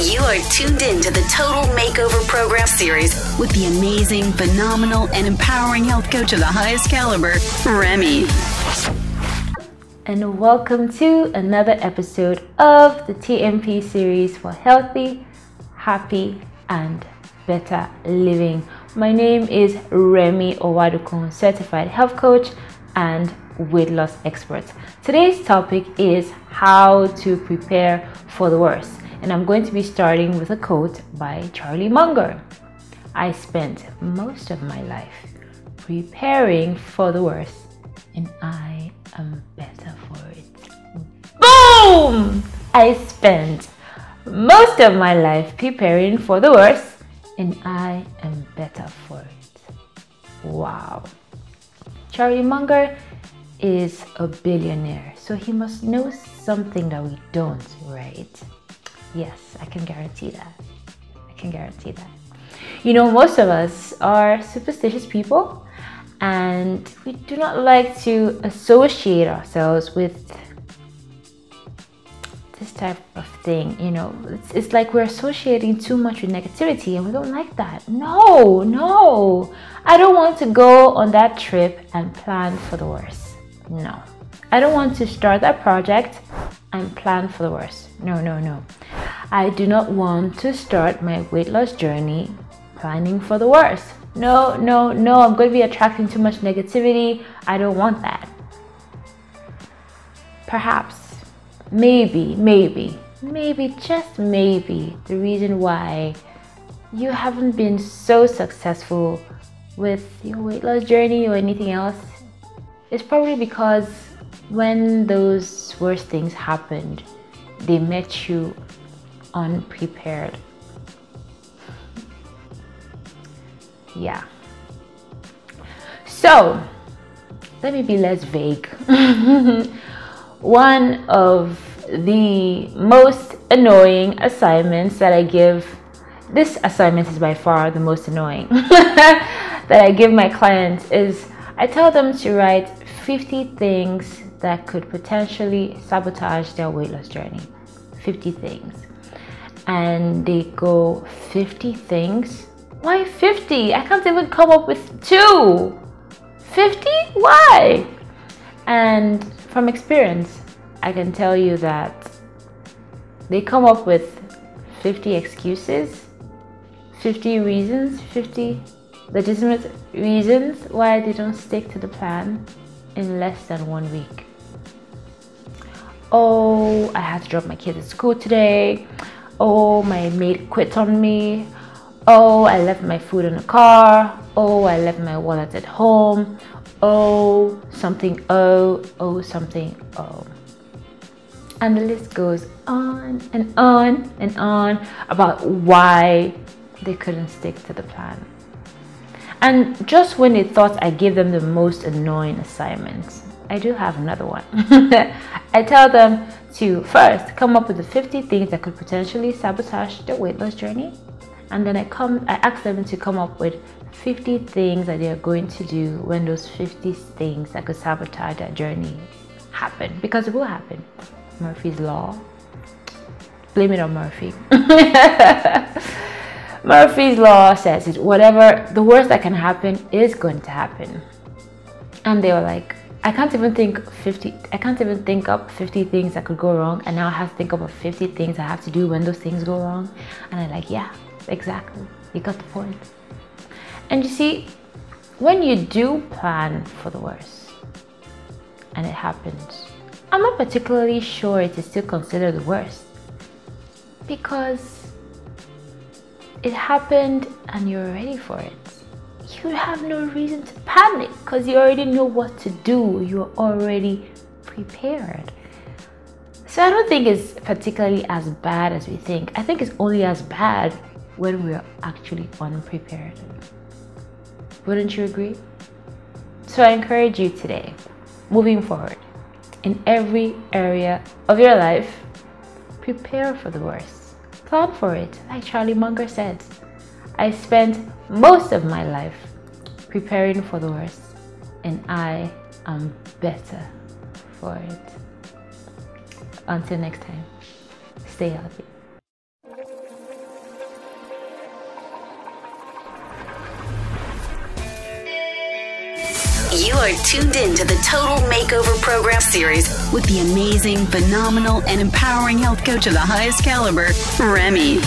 You are tuned in to the Total Makeover Program series with the amazing, phenomenal, and empowering health coach of the highest caliber, Remy. And welcome to another episode of the TMP series for healthy, happy, and better living. My name is Remy Owadukun, certified health coach and weight loss expert. Today's topic is how to prepare for the worst and I'm going to be starting with a quote by Charlie Munger. I spent most of my life preparing for the worst, and I am better for it. Boom! I spent most of my life preparing for the worst, and I am better for it. Wow. Charlie Munger is a billionaire, so he must know something that we don't, right? Yes, I can guarantee that. I can guarantee that. You know, most of us are superstitious people and we do not like to associate ourselves with this type of thing. You know, it's, it's like we're associating too much with negativity and we don't like that. No, no. I don't want to go on that trip and plan for the worst. No. I don't want to start that project and plan for the worst. No, no, no. I do not want to start my weight loss journey planning for the worst. No, no, no, I'm going to be attracting too much negativity. I don't want that. Perhaps, maybe, maybe, maybe, just maybe, the reason why you haven't been so successful with your weight loss journey or anything else is probably because when those worst things happened, they met you unprepared. Yeah. So, let me be less vague. One of the most annoying assignments that I give, this assignment is by far the most annoying, that I give my clients is I tell them to write 50 things that could potentially sabotage their weight loss journey. 50 things and they go 50 things. Why 50? I can't even come up with two. 50? Why? And from experience, I can tell you that they come up with 50 excuses, 50 reasons, 50 legitimate reasons why they don't stick to the plan in less than one week. Oh, I had to drop my kids at school today. Oh, my maid quit on me. Oh, I left my food in the car. Oh, I left my wallet at home. Oh, something oh, oh, something oh. And the list goes on and on and on about why they couldn't stick to the plan. And just when they thought I gave them the most annoying assignments, I do have another one. I tell them to first come up with the 50 things that could potentially sabotage their weight loss journey. And then I come I ask them to come up with 50 things that they are going to do when those 50 things that could sabotage their journey happen. Because it will happen. Murphy's Law. Blame it on Murphy. Murphy's Law says it. Whatever the worst that can happen is going to happen. And they were like, I can't even think 50 I can't even think up 50 things that could go wrong and now I have to think about 50 things I have to do when those things go wrong. And I'm like yeah exactly. You got the point. And you see when you do plan for the worst and it happens I'm not particularly sure it is still considered the worst. Because it happened and you're ready for it you have no reason to panic because you already know what to do. You're already prepared. So I don't think it's particularly as bad as we think. I think it's only as bad when we're actually unprepared. Wouldn't you agree? So I encourage you today, moving forward, in every area of your life, prepare for the worst. Plan for it, like Charlie Munger said. I spent most of my life preparing for the worst, and I am better for it. Until next time, stay healthy. You are tuned in to the Total Makeover Program series with the amazing, phenomenal, and empowering health coach of the highest caliber, Remy.